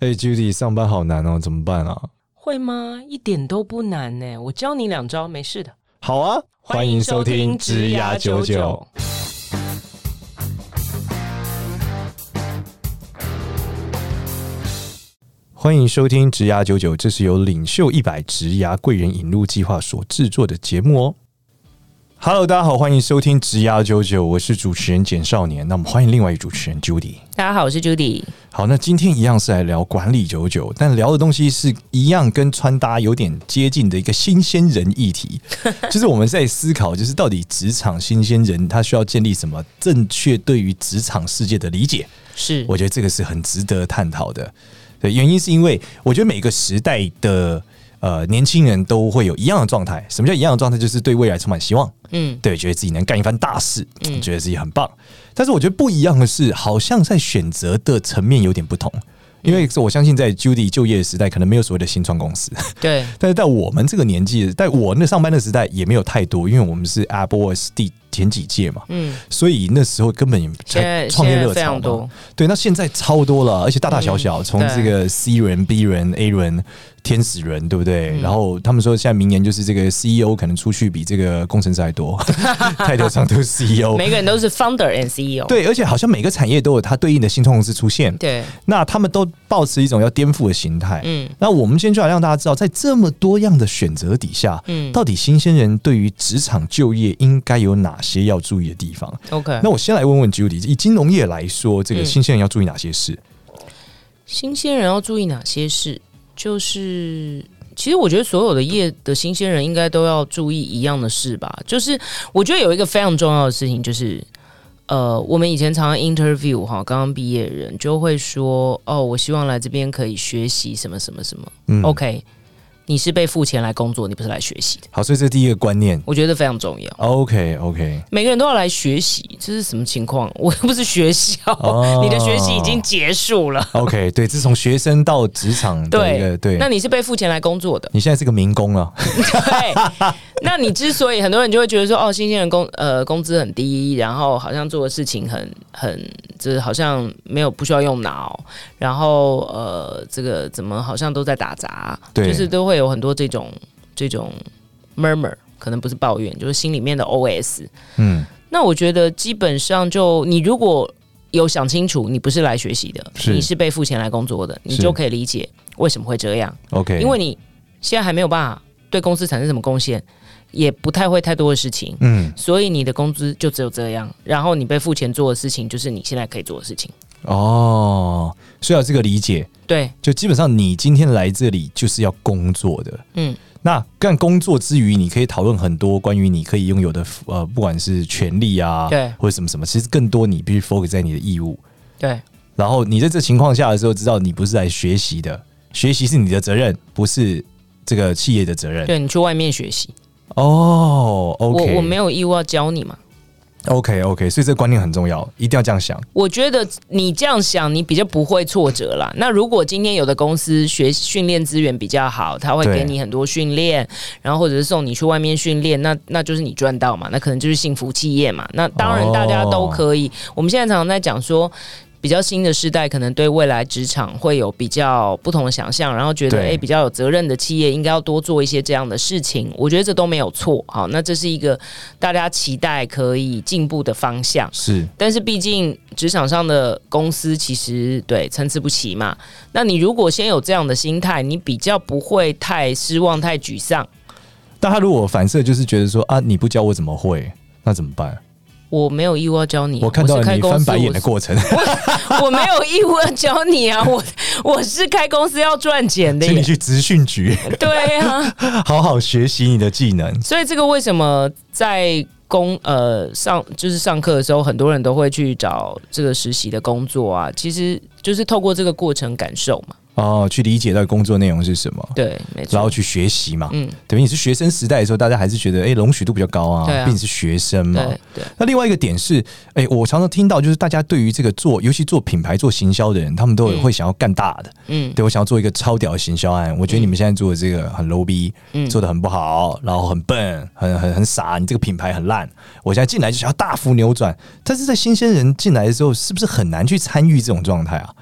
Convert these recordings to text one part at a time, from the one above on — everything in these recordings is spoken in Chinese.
哎、hey，Judy，上班好难哦，怎么办啊？会吗？一点都不难呢，我教你两招，没事的。好啊，欢迎收听职涯九九。欢迎收听职涯九九，这是由领袖一百职涯贵人引路计划所制作的节目哦。Hello，大家好，欢迎收听职涯九九，我是主持人简少年。那我们欢迎另外一主持人 Judy。大家好，我是 Judy。好，那今天一样是来聊管理九九，但聊的东西是一样跟穿搭有点接近的一个新鲜人议题，就是我们在思考，就是到底职场新鲜人他需要建立什么正确对于职场世界的理解？是，我觉得这个是很值得探讨的。对，原因是因为我觉得每个时代的。呃，年轻人都会有一样的状态。什么叫一样的状态？就是对未来充满希望。嗯，对，觉得自己能干一番大事，嗯，觉得自己很棒。但是我觉得不一样的是，好像在选择的层面有点不同。因为我相信，在 Judy 就业的时代，可能没有所谓的新创公司。对。但是在我们这个年纪，在我那上班的时代，也没有太多，因为我们是 AppWorks 第前几届嘛。嗯。所以那时候根本也才创业热潮嘛。对。那现在超多了，而且大大小小，从这个 C 轮、B 轮、A 轮。天使轮对不对？嗯、然后他们说，现在明年就是这个 CEO 可能出去比这个工程师还多，太多上都是 CEO，每个人都是 Founder and CEO。对，而且好像每个产业都有它对应的新创公司出现。对，那他们都抱持一种要颠覆的心态。嗯，那我们先就来让大家知道，在这么多样的选择底下，嗯，到底新鲜人对于职场就业应该有哪些要注意的地方？OK，那我先来问问 Judy，以金融业来说，这个新鲜人要注意哪些事？嗯、新鲜人要注意哪些事？就是，其实我觉得所有的业的新鲜人应该都要注意一样的事吧。就是我觉得有一个非常重要的事情，就是呃，我们以前常常 interview 哈，刚刚毕业的人就会说，哦，我希望来这边可以学习什么什么什么。嗯，OK。你是被付钱来工作，你不是来学习的。好，所以这是第一个观念，我觉得非常重要。OK，OK，、okay, okay. 每个人都要来学习，这是什么情况？我又不是学校，oh, 你的学习已经结束了。OK，对，自从学生到职场的一个，对对。那你是被付钱来工作的，你现在是个民工了。对，那你之所以很多人就会觉得说，哦，新鲜人工呃工资很低，然后好像做的事情很很，就是好像没有不需要用脑，然后呃，这个怎么好像都在打杂，对，就是都会。有很多这种这种 murmur，可能不是抱怨，就是心里面的 OS。嗯，那我觉得基本上就你如果有想清楚，你不是来学习的，是你是被付钱来工作的，你就可以理解为什么会这样。OK，因为你现在还没有办法对公司产生什么贡献，也不太会太多的事情。嗯，所以你的工资就只有这样，然后你被付钱做的事情就是你现在可以做的事情。哦，需要这个理解。对，就基本上你今天来这里就是要工作的。嗯，那干工作之余，你可以讨论很多关于你可以拥有的呃，不管是权利啊，对，或者什么什么，其实更多你必须 focus 在你的义务。对，然后你在这情况下的时候，知道你不是来学习的，学习是你的责任，不是这个企业的责任。对，你去外面学习。哦，OK，我我没有义务要教你嘛。OK OK，所以这个观念很重要，一定要这样想。我觉得你这样想，你比较不会挫折啦。那如果今天有的公司学训练资源比较好，他会给你很多训练，然后或者是送你去外面训练，那那就是你赚到嘛，那可能就是幸福企业嘛。那当然大家都可以。哦、我们现在常常在讲说。比较新的世代可能对未来职场会有比较不同的想象，然后觉得哎、欸，比较有责任的企业应该要多做一些这样的事情。我觉得这都没有错，好，那这是一个大家期待可以进步的方向。是，但是毕竟职场上的公司其实对参差不齐嘛。那你如果先有这样的心态，你比较不会太失望、太沮丧。但他如果反射就是觉得说啊，你不教我怎么会？那怎么办？我没有义务要教你。我看到你翻白眼的过程。我，我没有义务要教你啊！我 我是开公司要赚钱的。请你去职训局。对啊，好好学习你的技能。所以这个为什么在公呃上就是上课的时候，很多人都会去找这个实习的工作啊？其实就是透过这个过程感受嘛。哦，去理解到工作内容是什么，对，没错，然后去学习嘛，嗯，等于你是学生时代的时候，大家还是觉得，哎，容许度比较高啊，毕竟是学生嘛，对，对。那另外一个点是，哎，我常常听到就是大家对于这个做，尤其做品牌、做行销的人，他们都会想要干大的，嗯，对，我想要做一个超屌的行销案。我觉得你们现在做的这个很 low 逼，嗯，做的很不好，然后很笨，很很很傻，你这个品牌很烂。我现在进来就想要大幅扭转，但是在新鲜人进来的时候，是不是很难去参与这种状态啊？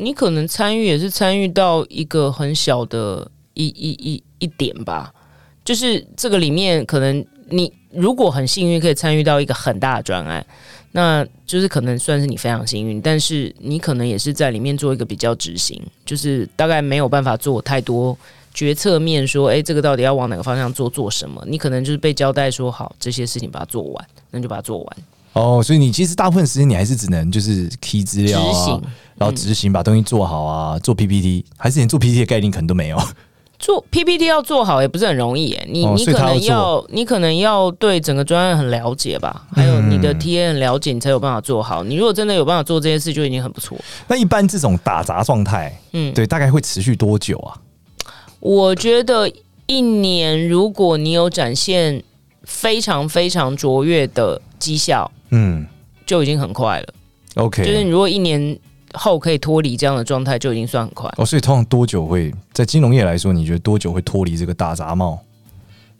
你可能参与也是参与到一个很小的一一一一点吧，就是这个里面可能你如果很幸运可以参与到一个很大的专案，那就是可能算是你非常幸运，但是你可能也是在里面做一个比较执行，就是大概没有办法做太多决策面，说诶，这个到底要往哪个方向做，做什么？你可能就是被交代说好这些事情把它做完，那就把它做完。哦，所以你其实大部分时间你还是只能就是 key 资料啊，然后执行把东西做好啊，嗯、做 PPT，还是连做 PPT 的概念可能都没有。做 PPT 要做好也不是很容易耶，你、哦、你可能要，要你可能要对整个专案很了解吧，还有你的 TA 很了解，你才有办法做好。你如果真的有办法做这些事，就已经很不错。那一般这种打杂状态，嗯，对，大概会持续多久啊？我觉得一年，如果你有展现非常非常卓越的绩效，嗯，就已经很快了。OK，就是你如果一年。后可以脱离这样的状态就已经算很快哦，所以通常多久会在金融业来说，你觉得多久会脱离这个打杂帽？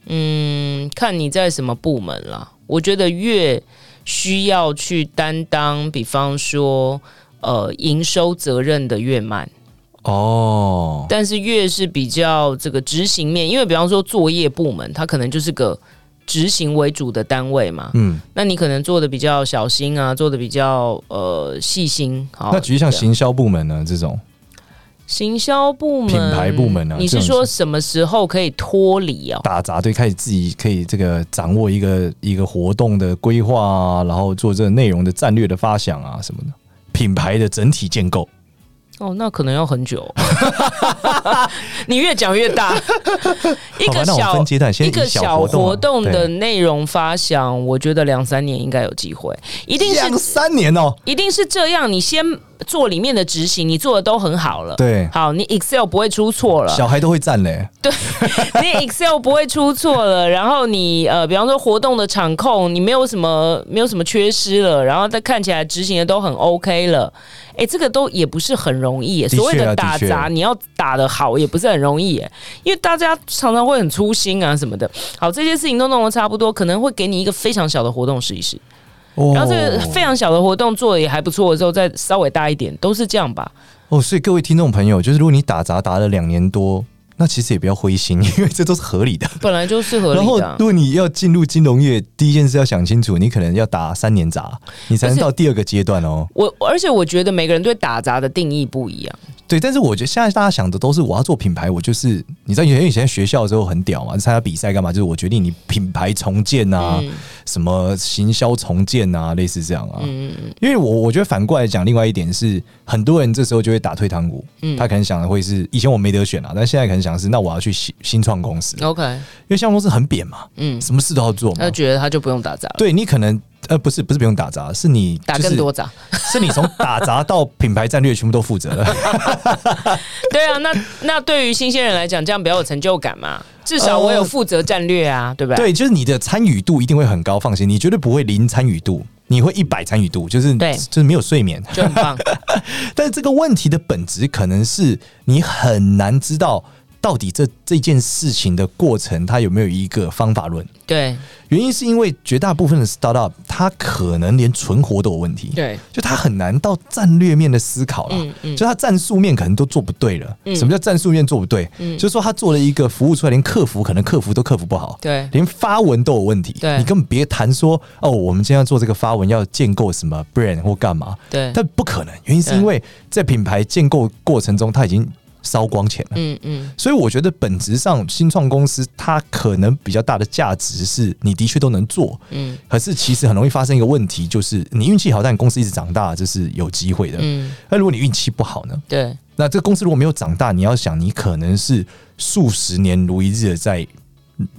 嗯，看你在什么部门啦。我觉得越需要去担当，比方说呃营收责任的越慢哦，但是越是比较这个执行面，因为比方说作业部门，它可能就是个。执行为主的单位嘛，嗯，那你可能做的比较小心啊，做的比较呃细心。好，那举例像行销部门呢？这种行销部门、品牌部门呢？你是说什么时候可以脱离啊？打杂对，开始自己可以这个掌握一个一个活动的规划啊，然后做这个内容的战略的发想啊什么的，品牌的整体建构。哦，那可能要很久。你越讲越大。一个小一个小活动的内容发想，我觉得两三年应该有机会。一定是两三年哦，一定是这样。你先做里面的执行，你做的都很好了。对，好，你 Excel 不会出错了，小孩都会赞嘞。对，你 Excel 不会出错了，然后你呃，比方说活动的场控，你没有什么没有什么缺失了，然后再看起来执行的都很 OK 了。哎，这个都也不是很容易。所谓的打杂，你要打的好，也不是很容易。因为大家常常会很粗心啊什么的。好，这些事情都弄得差不多，可能会给你一个非常小的活动试一试。然后这个非常小的活动做的也还不错的时候，再稍微大一点，都是这样吧。哦，所以各位听众朋友，就是如果你打杂打了两年多。那其实也不要灰心，因为这都是合理的，本来就是合理的。然后，如果你要进入金融业，第一件事要想清楚，你可能要打三年杂，你才能到第二个阶段哦。我而且我觉得每个人对打杂的定义不一样。对，但是我觉得现在大家想的都是我要做品牌，我就是你知道，因为以前学校的时候很屌嘛，参加比赛干嘛？就是我决定你品牌重建啊，嗯、什么行销重建啊，类似这样啊。嗯嗯。因为我我觉得反过来讲，另外一点是，很多人这时候就会打退堂鼓。嗯。他可能想的会是，以前我没得选啊，但现在可能想的是，那我要去新新创公司。OK。因为新创公司很扁嘛，嗯，什么事都要做嘛。他觉得他就不用打杂了。对你可能。呃，不是，不是不用打杂，是你打更多杂，是你从打杂到品牌战略全部都负责了。对啊，那那对于新鲜人来讲，这样比较有成就感嘛？至少我有负责战略啊，呃、对不对？对，就是你的参与度一定会很高，放心，你绝对不会零参与度，你会一百参与度，就是对，就是没有睡眠，就很棒。但是这个问题的本质可能是你很难知道。到底这这件事情的过程，它有没有一个方法论？对，原因是因为绝大部分的 startup，它可能连存活都有问题。对，就它很难到战略面的思考了。嗯嗯，就它战术面可能都做不对了。嗯，什么叫战术面做不对？嗯，就是说他做了一个服务出来，连客服可能客服都客服不好。对，连发文都有问题。对，你根本别谈说哦，我们今天要做这个发文要建构什么 brand 或干嘛？对，但不可能。原因是因为在品牌建构过程中，它已经。烧光钱了，嗯嗯，所以我觉得本质上新创公司它可能比较大的价值是你的确都能做，嗯，可是其实很容易发生一个问题，就是你运气好，但你公司一直长大，这是有机会的，嗯，那如果你运气不好呢？对，那这个公司如果没有长大，你要想你可能是数十年如一日的在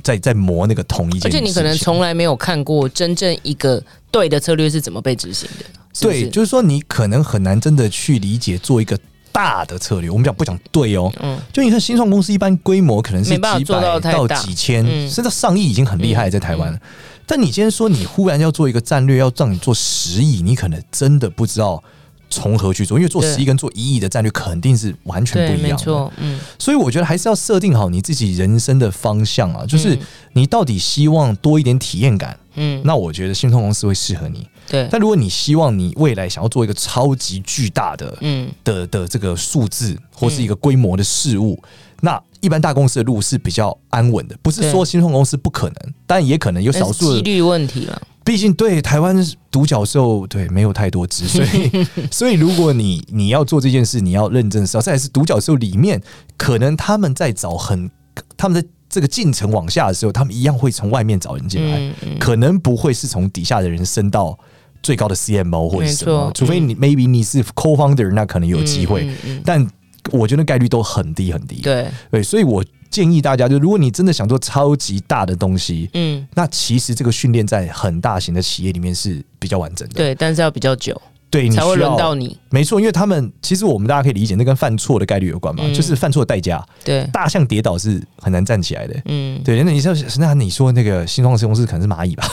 在在磨那个同一件事，而且你可能从来没有看过真正一个对的策略是怎么被执行的，是是？对，就是说你可能很难真的去理解做一个。大的策略，我们讲不讲对哦？嗯，就你看新创公司一般规模可能是几百到几千，甚至上亿已经很厉害，在台湾。但你今天说你忽然要做一个战略，要让你做十亿，你可能真的不知道从何去做？因为做十亿跟做一亿的战略肯定是完全不一样的。没错，嗯，所以我觉得还是要设定好你自己人生的方向啊，就是你到底希望多一点体验感，嗯，那我觉得新创公司会适合你。对，但如果你希望你未来想要做一个超级巨大的，嗯，的的这个数字或是一个规模的事物，嗯，那一般大公司的路是比较安稳的。不是说新创公司不可能，但也可能有少数几率问题了。毕竟对台湾独角兽，对没有太多只，所以 所以如果你你要做这件事，你要认真思考。再来是独角兽里面，可能他们在找很他们在这个进程往下的时候，他们一样会从外面找人进来，嗯嗯，可能不会是从底下的人升到。最高的 CMO 或者什么，除非你 maybe 你是 co-founder，那可能有机会，但我觉得概率都很低很低。对对，所以我建议大家，就如果你真的想做超级大的东西，嗯，那其实这个训练在很大型的企业里面是比较完整的。对，但是要比较久。对，你才会轮到你。没错，因为他们其实我们大家可以理解，那跟犯错的概率有关嘛，嗯、就是犯错的代价。对，大象跌倒是很难站起来的。嗯，对。那你说，那你说那个新创公司可能是蚂蚁吧？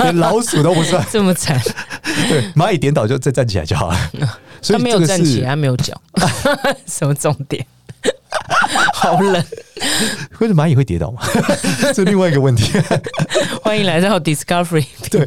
连 老鼠都不算，这么惨。对，蚂蚁跌倒就再站起来就好了。所以他没有站起来，他没有脚。什么重点？好冷。为什么蚂蚁会跌倒吗？这是另外一个问题。欢迎来到 Discovery 频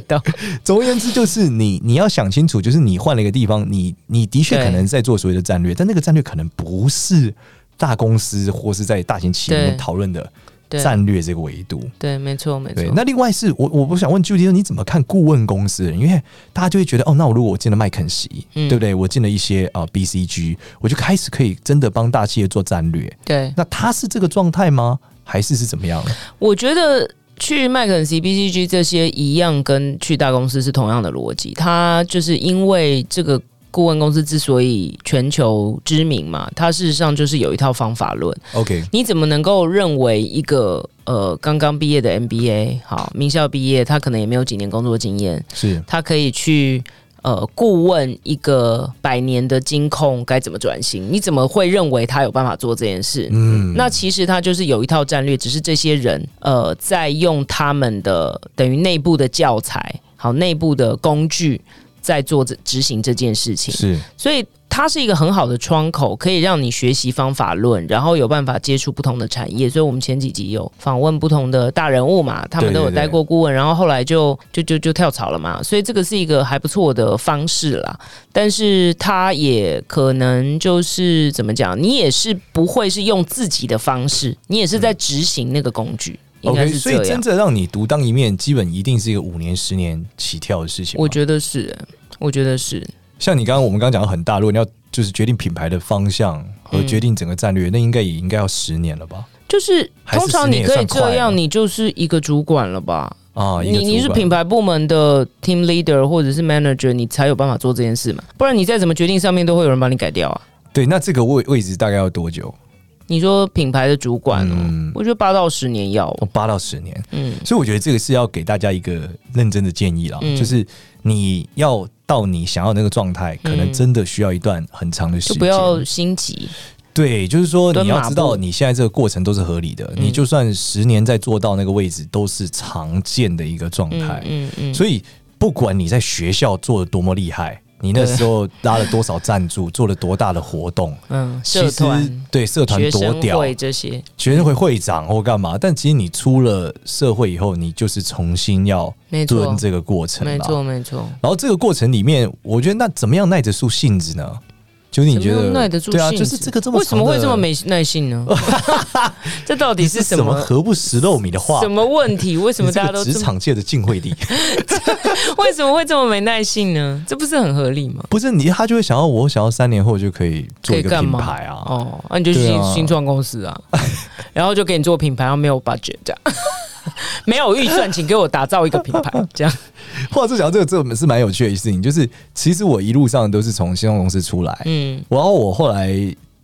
总而言之，就是你你要想清楚，就是你换了一个地方，你你的确可能在做所谓的战略，但那个战略可能不是大公司或是在大型企业里面讨论的。战略这个维度，对，没错，没错。那另外是我，我不想问 Judy 说你怎么看顾问公司？因为大家就会觉得，哦，那我如果我进了麦肯锡，嗯、对不对？我进了一些啊、呃、BCG，我就开始可以真的帮大企业做战略。对，那他是这个状态吗？还是是怎么样？我觉得去麦肯锡、BCG 这些一样，跟去大公司是同样的逻辑。他就是因为这个。顾问公司之所以全球知名嘛，它事实上就是有一套方法论。OK，你怎么能够认为一个呃刚刚毕业的 MBA 好名校毕业，他可能也没有几年工作经验，是他可以去呃顾问一个百年的金控该怎么转型？你怎么会认为他有办法做这件事？嗯，那其实他就是有一套战略，只是这些人呃在用他们的等于内部的教材，好内部的工具。在做这执行这件事情，是，所以它是一个很好的窗口，可以让你学习方法论，然后有办法接触不同的产业。所以我们前几集有访问不同的大人物嘛，他们都有待过顾问，对对对，然后后来就就就就跳槽了嘛。所以这个是一个还不错的方式啦。但是它也可能就是怎么讲，你也是不会是用自己的方式，你也是在执行那个工具。嗯 OK，所以真正让你独当一面，基本一定是一个五年、十年起跳的事情。我觉得是，我觉得是。像你刚刚我们刚刚讲的很大，如果你要就是决定品牌的方向和决定整个战略，嗯、那应该也应该要十年了吧？就是通常你可以这样，你就是一个主管了吧？啊，你你是品牌部门的 team leader 或者是 manager，你才有办法做这件事嘛？不然你再怎么决定，上面都会有人帮你改掉啊。对，那这个位位置大概要多久？你说品牌的主管，嗯，我觉得八到十年要八到十年，嗯，所以我觉得这个是要给大家一个认真的建议啦，就是你要到你想要那个状态，可能真的需要一段很长的时间，就不要心急。对，就是说你要知道你现在这个过程都是合理的，你就算十年再做到那个位置，都是常见的一个状态。嗯嗯，所以不管你在学校做的多么厉害。你那时候拉了多少赞助，做了多大的活动？嗯，社团对社团多屌，这些学生会会长或干嘛？但其实你出了社会以后，你就是重新要蹲这个过程，没错没错。然后这个过程里面，我觉得那怎么样耐得住性子呢？就你觉得耐得住？对啊，就是这个这么为什么会这么没耐性呢？这到底是什么？何不食肉糜的话？什么问题？为什么大家都职场界的晋惠帝？为什么会这么没耐性呢？这不是很合理吗？不是你，他就会想要我想要三年后就可以做一个品牌啊！哦，那、啊、你就去新创公司啊，然后就给你做品牌，然后没有 budget 这样。没有预算，请给我打造一个品牌，这样。话说讲这个，这个是蛮有趣的一事情，就是其实我一路上都是从新创公司出来，嗯，然后我后来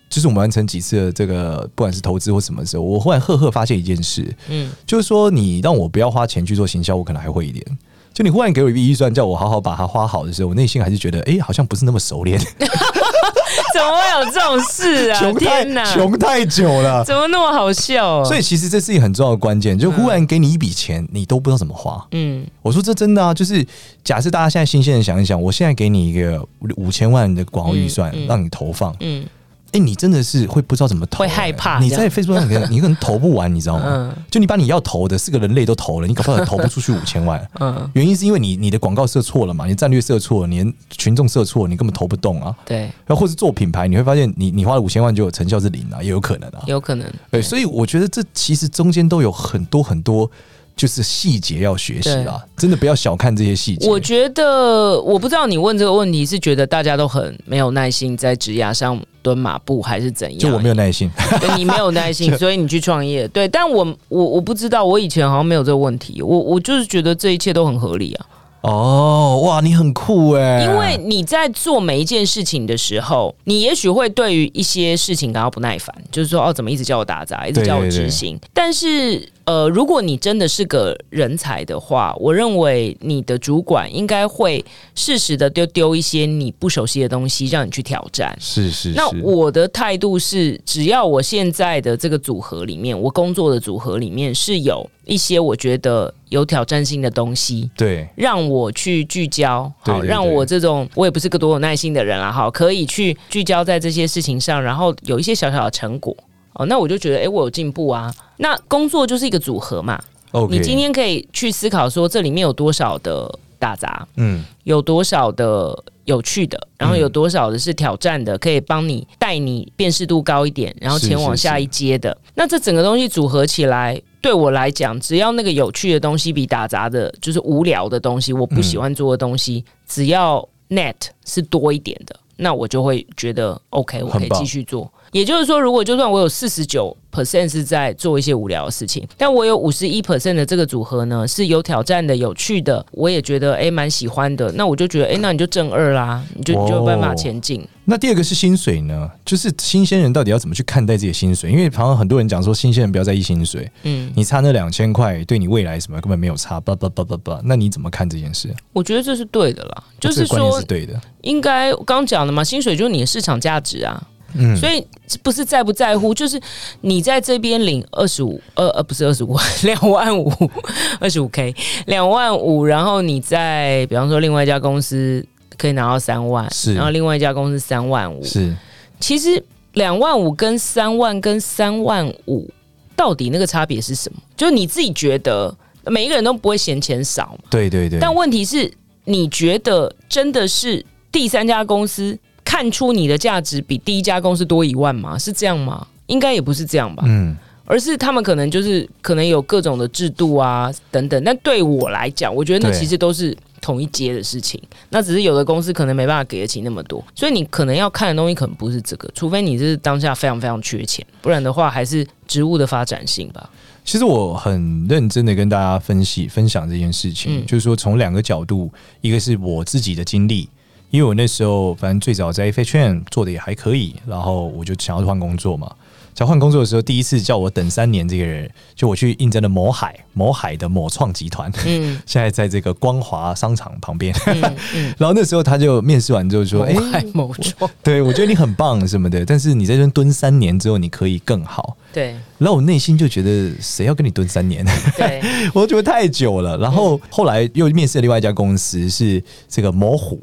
就是我们完成几次的这个，不管是投资或什么时候，我忽然赫赫发现一件事，嗯，就是说你让我不要花钱去做行销，我可能还会一点。就你忽然给我一笔预算，叫我好好把它花好的时候，我内心还是觉得，哎、欸，好像不是那么熟练。怎么会有这种事啊？穷太穷太久了，怎么那么好笑啊？所以其实这是一个很重要的关键，就忽然给你一笔钱，你都不知道怎么花。嗯，我说这真的啊，就是假设大家现在新鲜的想一想，我现在给你一个五千万的广告预算，让你投放，嗯。哎，欸、你真的是会不知道怎么投，欸，会害怕。你在 Facebook 上，你可能你可能投不完，你知道吗？嗯、就你把你要投的四个人类都投了，你搞不好投不出去五千万。嗯，原因是因为你你的广告设错了嘛，你战略设错了，你群众设错，你根本投不动啊。对，然后或是做品牌，你会发现你你花了五千万就有成效是零啊，也有可能啊，有可能。对，对，所以我觉得这其实中间都有很多很多就是细节要学习啊，真的不要小看这些细节。我觉得我不知道你问这个问题是觉得大家都很没有耐心在职涯上。蹲马步还是怎样？就我没有耐心，对，你没有耐心，所以你去创业。对，但我我我不知道，我以前好像没有这个问题。我我就是觉得这一切都很合理啊。哦，哇，你很酷哎！因为你在做每一件事情的时候，你也许会对于一些事情感到不耐烦，就是说哦，怎么一直叫我打杂，一直叫我执行？对对对，但是呃，如果你真的是个人才的话，我认为你的主管应该会适时的丢丢一些你不熟悉的东西，让你去挑战。是是是。那我的态度是，只要我现在的这个组合里面，我工作的组合里面是有一些我觉得有挑战性的东西，对，让我去聚焦，好，让我这种我也不是个多有耐心的人啊，好，可以去聚焦在这些事情上，然后有一些小小的成果，哦，那我就觉得，哎，我有进步啊。那工作就是一个组合嘛，Okay. 你今天可以去思考说，这里面有多少的打杂，嗯，有多少的有趣的，然后有多少的是挑战的，可以帮你带你辨识度高一点，然后前往下一阶的。是是是。那这整个东西组合起来。对我来讲，只要那个有趣的东西比打杂的，就是无聊的东西，我不喜欢做的东西，嗯、只要 net 是多一点的，那我就会觉得 OK，我可以继续做。也就是说，如果就算我有四十九 percent 是在做一些无聊的事情，但我有五十一 percent 的这个组合呢，是有挑战的、有趣的，我也觉得诶蛮喜欢的，那我就觉得诶，那你就正二啦，你就你就有办法前进。那第二个是薪水呢？就是新鲜人到底要怎么去看待自己的薪水？因为好像很多人讲说，新鲜人不要在意薪水，嗯，你差那两千块，对你未来什么根本没有差，叭叭叭叭叭。那你怎么看这件事？我觉得这是对的啦，就是说是对的，应该刚讲的嘛，薪水就是你的市场价值啊。嗯，所以不是在不在乎，就是你在这边领二十五，呃呃，不是二十五，两万五，二十五 K，两万五，然后你在比方说另外一家公司可以拿到三万，是，然后另外一家公司三万五，是，其实两万五跟三万跟三万五到底那个差别是什么？就是你自己觉得每一个人都不会嫌钱少嘛，对对对，但问题是你觉得真的是第三家公司？看出你的价值比第一家公司多一万吗？是这样吗？应该也不是这样吧。嗯，而是他们可能就是可能有各种的制度啊等等。但对我来讲，我觉得那其实都是同一阶的事情。那只是有的公司可能没办法给得起那么多，所以你可能要看的东西可能不是这个，除非你是当下非常非常缺钱，不然的话还是职务的发展性吧。其实我很认真的跟大家分析分享这件事情，嗯、就是说从两个角度，一个是我自己的经历。因为我那时候反正最早在 FHM 做的也还可以，然后我就想要换工作嘛。在换工作的时候，第一次叫我等三年，这个人就我去应征了某海某海的某创集团，嗯，现在在这个光华商场旁边。嗯嗯、然后那时候他就面试完之后说：“哎，某创，对我觉得你很棒什么的，但是你在这边蹲三年之后，你可以更好。”对。然后我内心就觉得，谁要跟你蹲三年？对，我觉得太久了。然后后来又面试了另外一家公司，是这个某虎，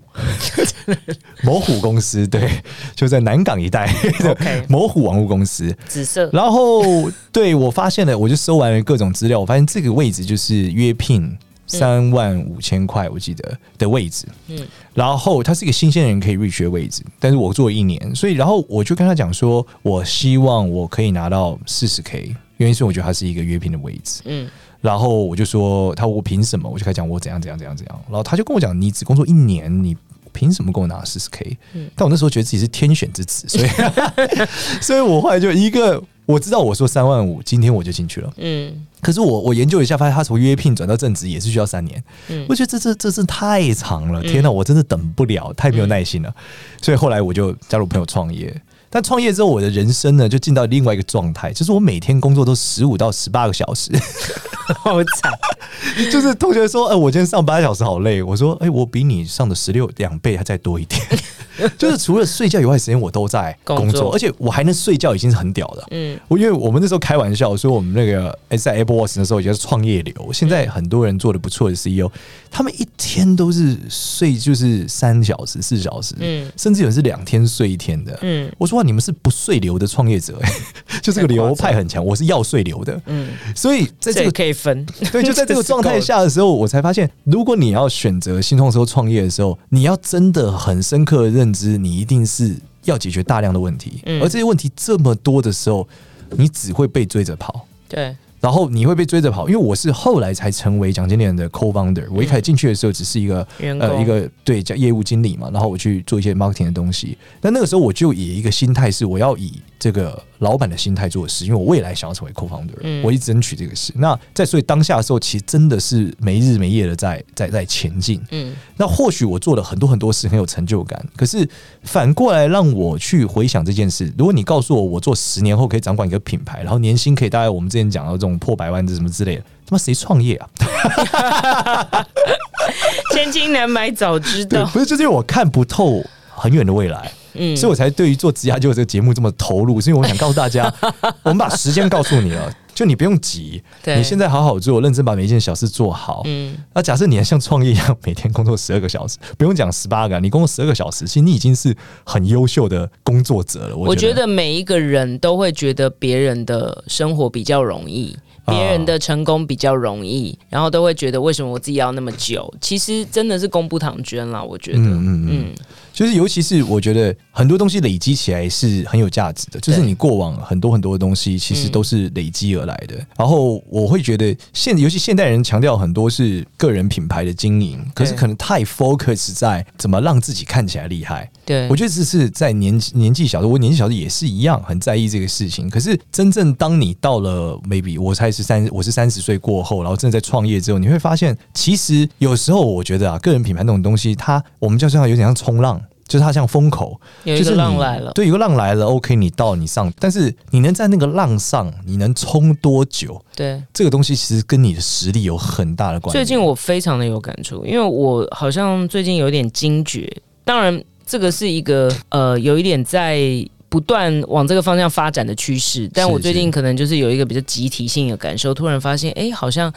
某虎公司，对，就在南港一带的某虎网络公司。紫色。然后对我发现了，我就搜完了各种资料，我发现这个位置就是约聘三万五千块，我记得的位置。嗯。然后他是一个新鲜人可以 reach 的位置，但是我做了一年，所以然后我就跟他讲说，我希望我可以拿到四十 K，原因是我觉得他是一个约聘的位置。嗯。然后我就说，他我凭什么？我就开始讲我怎样怎样怎样怎样。然后他就跟我讲，你只工作一年，你。凭什么给我拿四十 K？但我那时候觉得自己是天选之子，所以，所以我后来就一个我知道我说三万五，今天我就进去了。嗯，可是我我研究一下，发现他从约聘转到正职也是需要三年。嗯，我觉得这这这是太长了，天哪，我真的等不了，太没有耐心了。所以后来我就加入朋友创业。但创业之后，我的人生呢，就进到另外一个状态，就是我每天工作都十五到十八个小时，好惨。就是同学说，哎、呃，我今天上八小时好累。我说，哎、欸，我比你上的十六两倍还再多一点。就是除了睡觉以外时间我都在工作，工作而且我还能睡觉，已经是很屌的。嗯，我因为我们那时候开玩笑说，我们那个在 Apple Watch 的时候，也就是创业流。现在很多人做的不错的 CEO，他们一天都是睡就是三小时、四小时，嗯，甚至有人是两天睡一天的。嗯，我说哇，你们是不睡流的创业者，哎，就这个流派很强。我是要睡流的，嗯，所以在这个可以分，对，就在这个 状态下的时候，我才发现，如果你要选择新创时候创业的时候，你要真的很深刻的认知，你一定是要解决大量的问题，而这些问题这么多的时候，你只会被追着跑。对。然后你会被追着跑，因为我是后来才成为讲经理人的 co-founder。我一开始进去的时候只是一个呃一个对叫业务经理嘛，然后我去做一些 marketing 的东西。但那个时候我就以一个心态是我要以这个老板的心态做事，因为我未来想要成为 co-founder，、嗯、我一直争取这个事。那在所以当下的时候，其实真的是没日没夜的在在在前进。嗯，那或许我做了很多很多事很有成就感，可是反过来让我去回想这件事，如果你告诉我我做十年后可以掌管一个品牌，然后年薪可以大概我们之前讲到这种破百万的什么之类的，他妈谁创业啊？千金难买早知道，不是就是因为我看不透很远的未来。嗯，所以我才对于做职涯就有这个节目这么投入，是因为我想告诉大家，我们把时间告诉你了，就你不用急，你现在好好做，认真把每一件小事做好。嗯，那假设你还像创业一样，每天工作十二个小时，不用讲十八个，你工作十二个小时，其实你已经是很优秀的工作者了。我觉得每一个人都会觉得别人的生活比较容易。别人的成功比较容易，然后都会觉得为什么我自己要那么久？其实真的是功不唐捐啦，我觉得。嗯嗯嗯，就是尤其是我觉得很多东西累积起来是很有价值的，就是你过往很多很多的东西其实都是累积而来的。然后我会觉得现尤其现代人强调很多是个人品牌的经营，可是可能太 focus 在怎么让自己看起来厉害。对，我觉得这是在年年纪小的，我年纪小的也是一样很在意这个事情。可是真正当你到了 maybe 我才是三，我是三十岁过后，然后真的在创业之后，你会发现，其实有时候我觉得啊，个人品牌那种东西，它我们就像有点像冲浪，就是它像风口，有一个浪来了，对，有个浪来了，OK，你到你上，但是你能在那个浪上，你能冲多久？对，这个东西其实跟你的实力有很大的关系。最近我非常的有感触，因为我好像最近有点惊觉，当然。这个是一个呃，有一点在不断往这个方向发展的趋势，但我最近可能就是有一个比较集体性的感受，突然发现，哎，好像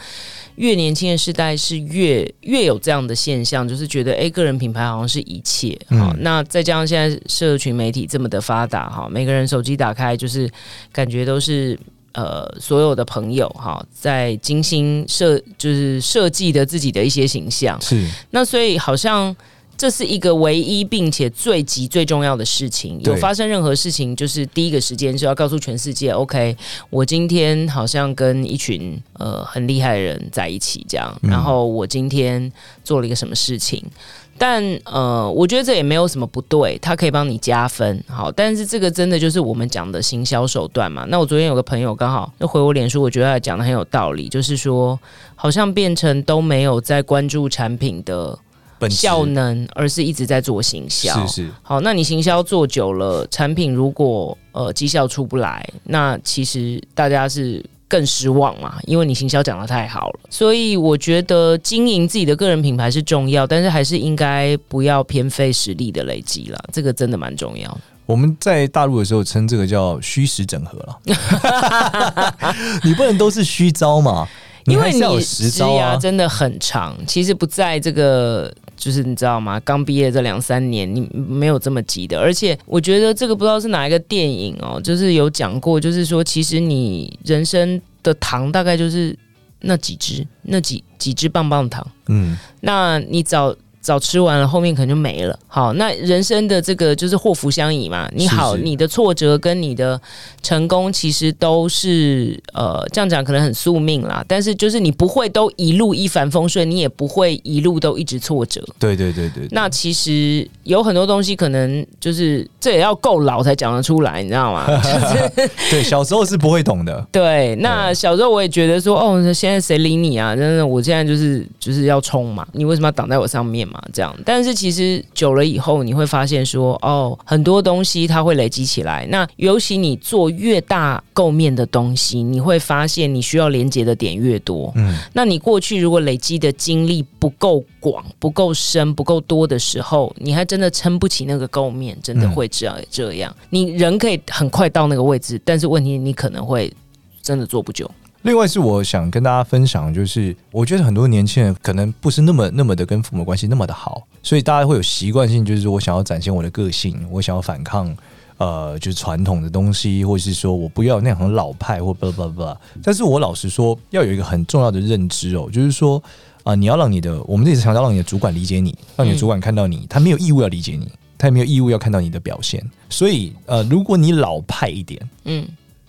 越年轻的世代是越越有这样的现象，就是觉得，哎，个人品牌好像是一切。好，嗯，那再加上现在社群媒体这么的发达，哈，每个人手机打开就是感觉都是呃，所有的朋友哈，在精心设就是设计的自己的一些形象，是，那所以好像。这是一个唯一并且最急最重要的事情。有发生任何事情，就是第一个时间就要告诉全世界：OK，我今天好像跟一群呃很厉害的人在一起，这样。然后我今天做了一个什么事情？但呃，我觉得这也没有什么不对，它可以帮你加分。好，但是这个真的就是我们讲的行销手段嘛。那我昨天有个朋友刚好就回我脸书，我觉得他讲的很有道理，就是说好像变成都没有在关注产品的。效能，而是一直在做行销。是是，好，那你行销做久了，产品如果呃绩效出不来，那其实大家是更失望嘛，因为你行销讲的太好了。所以我觉得经营自己的个人品牌是重要，但是还是应该不要偏废实力的累积了，这个真的蛮重要。我们在大陆的时候称这个叫虚实整合了，你不能都是虚招嘛。因为你职涯真的很长，其实不在这个，就是你知道吗？刚毕业这两三年，你没有这么急的。而且我觉得这个不知道是哪一个电影哦，就是有讲过，就是说其实你人生的糖大概就是那几支，那几几支棒棒糖。嗯，那你早。早吃完了，后面可能就没了。好，那人生的这个就是祸福相倚嘛。你好，是是你的挫折跟你的成功其实都是呃，这样讲可能很宿命啦。但是就是你不会都一路一帆风顺，你也不会一路都一直挫折。对对对对，对。那其实有很多东西可能就是这也要够老才讲得出来，你知道吗？就是、对，小时候是不会懂的。对，那小时候我也觉得说，哦，现在谁理你啊？真的，我现在就是就是要冲嘛。你为什么要挡在我上面嘛？嘛，这样。但是其实久了以后，你会发现说，哦，很多东西它会累积起来。那尤其你做越大构面的东西，你会发现你需要连接的点越多。嗯，那你过去如果累积的经历不够广、不够深、不够多的时候，你还真的撑不起那个构面，真的会这样这样。你人可以很快到那个位置，但是问题你可能会真的做不久。另外是我想跟大家分享，就是我觉得很多年轻人可能不是那么那么的跟父母关系那么的好，所以大家会有习惯性，就是我想要展现我的个性，我想要反抗，呃，就是传统的东西，或者是说我不要那样很老派或不不不。但是我老实说，要有一个很重要的认知哦，就是说啊、呃，你要让你的，我们一直强调让你的主管理解你，让你的主管看到你，他没有义务要理解你，他也没有义务要看到你的表现。所以呃，如果你老派一点，嗯。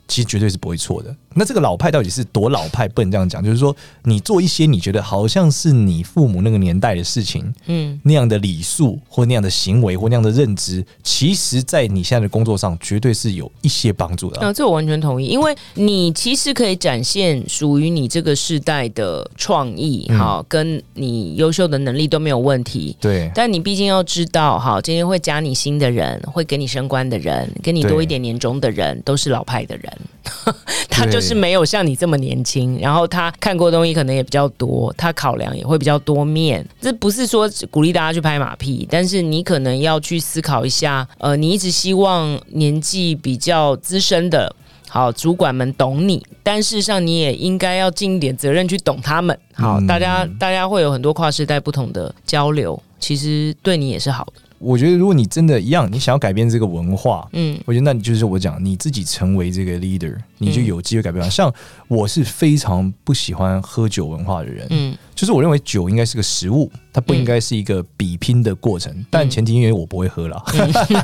其实绝对是不会错的。那这个老派到底是多老派？不能这样讲，就是说你做一些你觉得好像是你父母那个年代的事情，嗯，那样的礼数或那样的行为或那样的认知，其实，在你现在的工作上绝对是有一些帮助的。啊，这我完全同意，因为你其实可以展现属于你这个世代的创意，哈、嗯，跟你优秀的能力都没有问题。对，但你毕竟要知道，哈，今天会加你薪的人，会给你升官的人，给你多一点年终的人，都是老派的人。他就是没有像你这么年轻，然后他看过东西可能也比较多，他考量也会比较多面。这不是说鼓励大家去拍马屁，但是你可能要去思考一下。呃，你一直希望年纪比较资深的好主管们懂你，但事实上你也应该要尽一点责任去懂他们。好，大家大家会有很多跨世代不同的交流，其实对你也是好的。我觉得，如果你真的一样，你想要改变这个文化，嗯，我觉得那你就是我讲，你自己成为这个 leader，你就有机会改变。嗯、像我是非常不喜欢喝酒文化的人，嗯，就是我认为酒应该是个食物，它不应该是一个比拼的过程。嗯、但前提因为我不会喝了，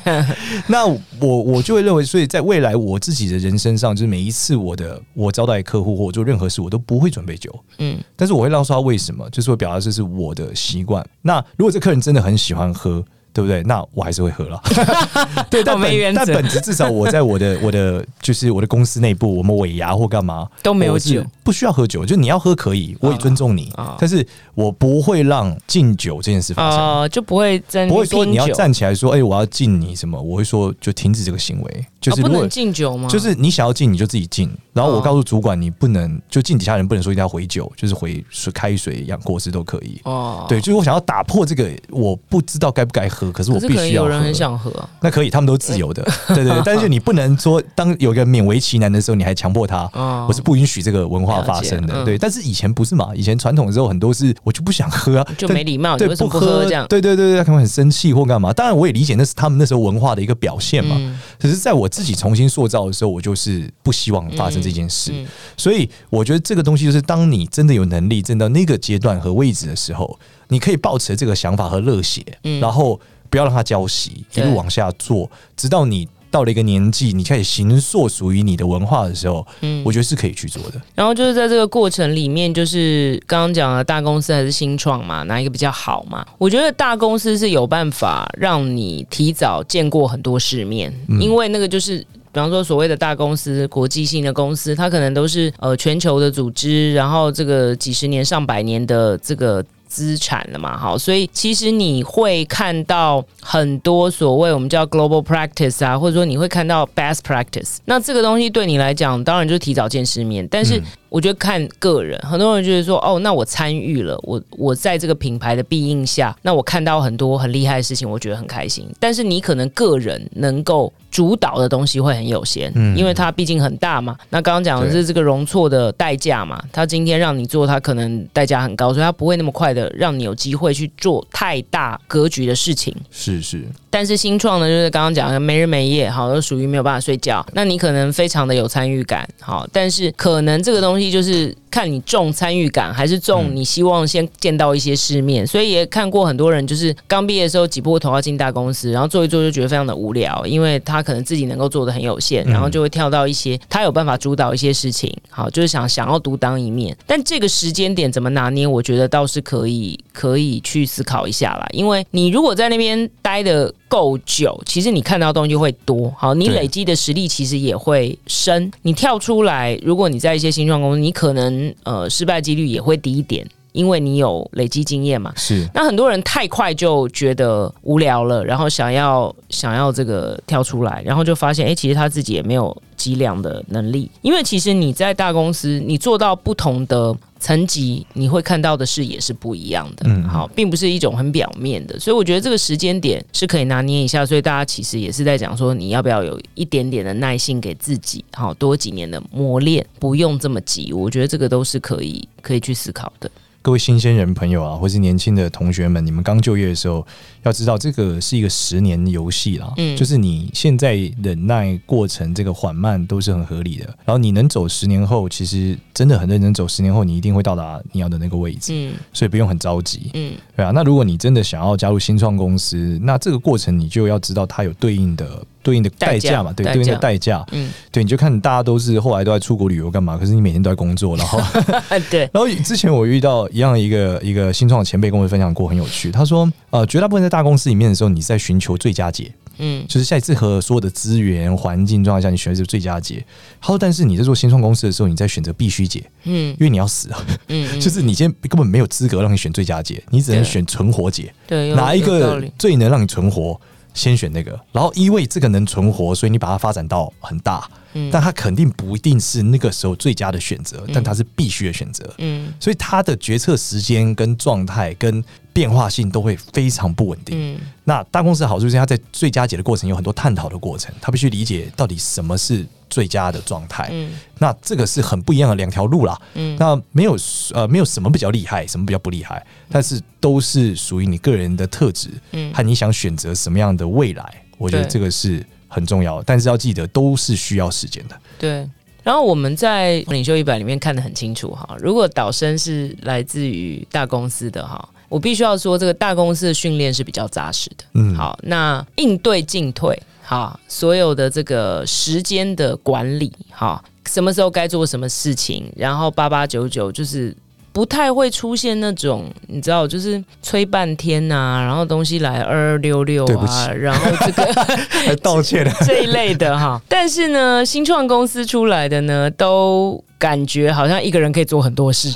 嗯、那我我就会认为，所以在未来我自己的人生上，就是每一次我的我招待客户或我做任何事，我都不会准备酒，嗯，但是我会告诉他为什么，就是会表达这是我的习惯。那如果这客人真的很喜欢喝。对不对？那我还是会喝了。对，但本但本质至少我在我的我的就是我的公司内部，我们尾牙或干嘛都没有酒，不需要喝酒。就你要喝可以，我也尊重你，啊啊、但是我不会让敬酒这件事发生，啊、就不会在不会说你要站起来说，哎，我要敬你什么？我会说就停止这个行为。就是、哦、不能敬酒吗？就是你想要敬你就自己敬，然后我告诉主管你不能就敬底下人不能说一定要回酒，就是回水开水养果汁都可以。哦，对，就是我想要打破这个，我不知道该不该喝，可是我必须要喝。有人很想喝，那可以，他们都自由的。对对对，但是你不能说当有个勉为其难的时候，你还强迫他，哦、我是不允许这个文化发生的。嗯、对，但是以前不是嘛？以前传统的时候很多是我就不想喝啊，就没礼貌，对，不喝这样。对对对对，他们很生气或干嘛？当然我也理解那是他们那时候文化的一个表现嘛。嗯、可是在我自己重新塑造的时候，我就是不希望发生这件事，所以我觉得这个东西就是，当你真的有能力，挣到那个阶段和位置的时候，你可以保持这个想法和热血，嗯、然后不要让它浇熄，一路往下做，直到你到了一个年纪，你开始形塑属于你的文化的时候，嗯，我觉得是可以去做的。然后就是在这个过程里面，就是刚刚讲的大公司还是新创嘛，哪一个比较好嘛？我觉得大公司是有办法让你提早见过很多世面，嗯、因为那个就是。比方说，所谓的大公司、国际性的公司，它可能都是呃全球的组织，然后这个几十年、上百年的这个资产了嘛，好，所以其实你会看到很多所谓我们叫 global practice 啊，或者说你会看到 best practice。那这个东西对你来讲，当然就是提早见世面，但是。嗯我觉得看个人，很多人就是说，哦，那我参与了，我我在这个品牌的庇应下，那我看到很多很厉害的事情，我觉得很开心。但是你可能个人能够主导的东西会很有限，嗯，因为它毕竟很大嘛。那刚刚讲的是这个容错的代价嘛，他今天让你做，他可能代价很高，所以他不会那么快的让你有机会去做太大格局的事情。是是。但是新创呢，就是刚刚讲的没日没夜，好，都属于没有办法睡觉。那你可能非常的有参与感，好，但是可能这个东西就是。看你重参与感，还是重你希望先见到一些世面，嗯、所以也看过很多人，就是刚毕业的时候挤破头要进大公司，然后做一做就觉得非常的无聊，因为他可能自己能够做的很有限，然后就会跳到一些他有办法主导一些事情，好，就是想想要独当一面。但这个时间点怎么拿捏，我觉得倒是可以可以去思考一下啦。因为你如果在那边待得够久，其实你看到东西会多，好，你累积的实力其实也会深。你跳出来，如果你在一些新创公司，你可能。呃，失败几率也会低一点，因为你有累积经验嘛。是。那很多人太快就觉得无聊了，然后想要想要这个跳出来，然后就发现，哎，其实他自己也没有计量的能力。因为其实你在大公司，你做到不同的。层级你会看到的视野是不一样的，嗯，好，并不是一种很表面的，所以我觉得这个时间点是可以拿捏一下，所以大家其实也是在讲说，你要不要有一点点的耐心给自己，好，多几年的磨练，不用这么急，我觉得这个都是可以可以去思考的。各位新鲜人朋友啊，或是年轻的同学们，你们刚就业的时候，要知道这个是一个十年游戏啦。嗯，就是你现在忍耐过程这个缓慢都是很合理的。然后你能走十年后，其实真的很认真走十年后，你一定会到达你要的那个位置。嗯，所以不用很着急。嗯，对啊。那如果你真的想要加入新创公司，那这个过程你就要知道它有对应的。对应的代价嘛，对，对应的代价，嗯，对，你就看大家都是后来都在出国旅游干嘛？可是你每天都在工作，然后，对，然后之前我遇到一样一个一个新创的前辈跟我分享过，很有趣。他说，呃，绝大部分在大公司里面的时候，你在寻求最佳解，嗯，就是下一次和所有的资源环境状态下，你选的是最佳解。他说，但是你在做新创公司的时候，你在选择必须解，嗯，因为你要死啊，嗯，就是你今天根本没有资格让你选最佳解，你只能选存活解，对，哪一个最能让你存活？先选那个，然后因为这个能存活，所以你把它发展到很大。嗯，但他肯定不一定是那个时候最佳的选择，但他是必须的选择。嗯，所以他的决策时间跟状态跟变化性都会非常不稳定。嗯，那大公司的好处是他在最佳解的过程有很多探讨的过程，他必须理解到底什么是最佳的状态。嗯，那这个是很不一样的两条路啦。嗯，那没有呃没有什么比较厉害，什么比较不厉害，但是都是属于你个人的特质。嗯，和你想选择什么样的未来，我觉得这个是。很重要，但是要记得都是需要时间的。对，然后我们在领袖一百里面看得很清楚哈，如果导生是来自于大公司的哈，我必须要说这个大公司的训练是比较扎实的。嗯，好，那应对进退哈，所有的这个时间的管理哈，什么时候该做什么事情，然后八八九九就是。不太会出现那种你知道，就是吹半天呐、啊，然后东西来二二六六啊，然后这个 还道歉了 这一类的哈。但是呢，新创公司出来的呢，都。感觉好像一个人可以做很多事，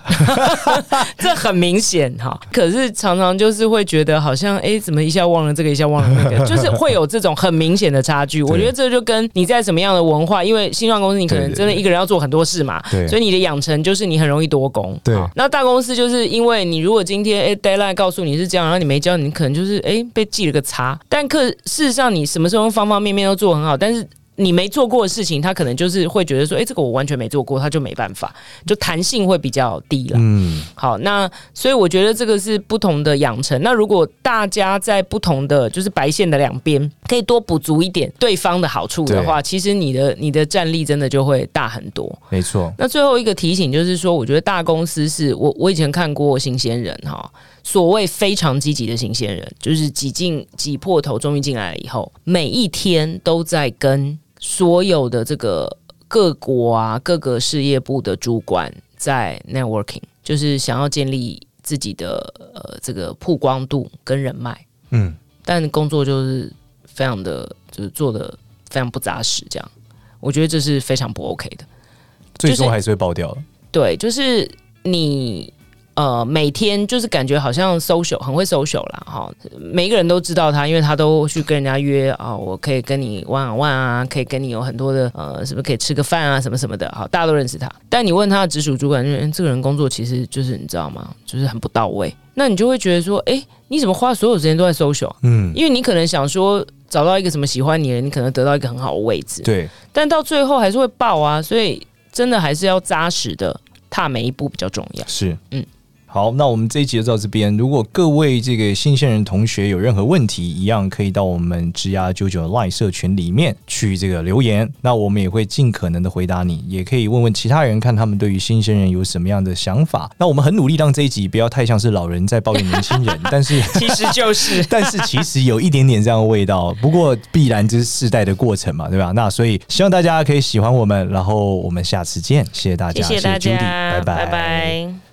这很明显哈。可是常常就是会觉得好像哎，怎么一下忘了这个，一下忘了那个，就是会有这种很明显的差距。我觉得这就跟你在什么样的文化，因为新创公司你可能真的一个人要做很多事嘛，对，所以你的养成就是你很容易多工。对，那大公司就是因为你如果今天哎 deadline 告诉你是这样，然后你没交，你可能就是哎被记了个差。但可事实上你什么时候方方面面都做很好，但是。你没做过的事情，他可能就是会觉得说，哎，这个我完全没做过，他就没办法，就弹性会比较低了。嗯，好，那所以我觉得这个是不同的养成。那如果大家在不同的就是白线的两边，可以多补足一点对方的好处的话，其实你的你的战力真的就会大很多。没错。那最后一个提醒就是说，我觉得大公司是我我以前看过新鲜人哈，所谓非常积极的新鲜人，就是挤进挤破头终于进来了以后，每一天都在跟。所有的这个各国啊，各个事业部的主管在 networking，就是想要建立自己的呃这个曝光度跟人脉，嗯，但工作就是非常的，就是做的非常不扎实，这样，我觉得这是非常不 OK 的，最终还是会爆掉的。对，就是你。呃，每天就是感觉好像 social 很会 social 啦，哈，每一个人都知道他，因为他都去跟人家约啊、哦，我可以跟你玩玩玩啊，可以跟你有很多的呃，是不是可以吃个饭啊，什么什么的，好，大家都认识他。但你问他的直属主管，就这个人工作其实就是你知道吗？就是很不到位。那你就会觉得说，哎，你怎么花所有时间都在 social？嗯，因为你可能想说找到一个什么喜欢你的人，你可能得到一个很好的位置，对。但到最后还是会爆啊，所以真的还是要扎实的踏每一步比较重要。是，嗯。好，那我们这一集就到这边。如果各位这个新鲜人同学有任何问题，一样可以到我们职涯九九 Line 社群里面去这个留言，那我们也会尽可能的回答你。也可以问问其他人，看他们对于新鲜人有什么样的想法。那我们很努力让这一集不要太像是老人在抱怨年轻人，但是 其实就是，但是其实有一点点这样的味道。不过必然这是世代的过程嘛，对吧？那所以希望大家可以喜欢我们，然后我们下次见，谢谢大家，谢谢大家，谢谢 Judy，拜拜。拜拜。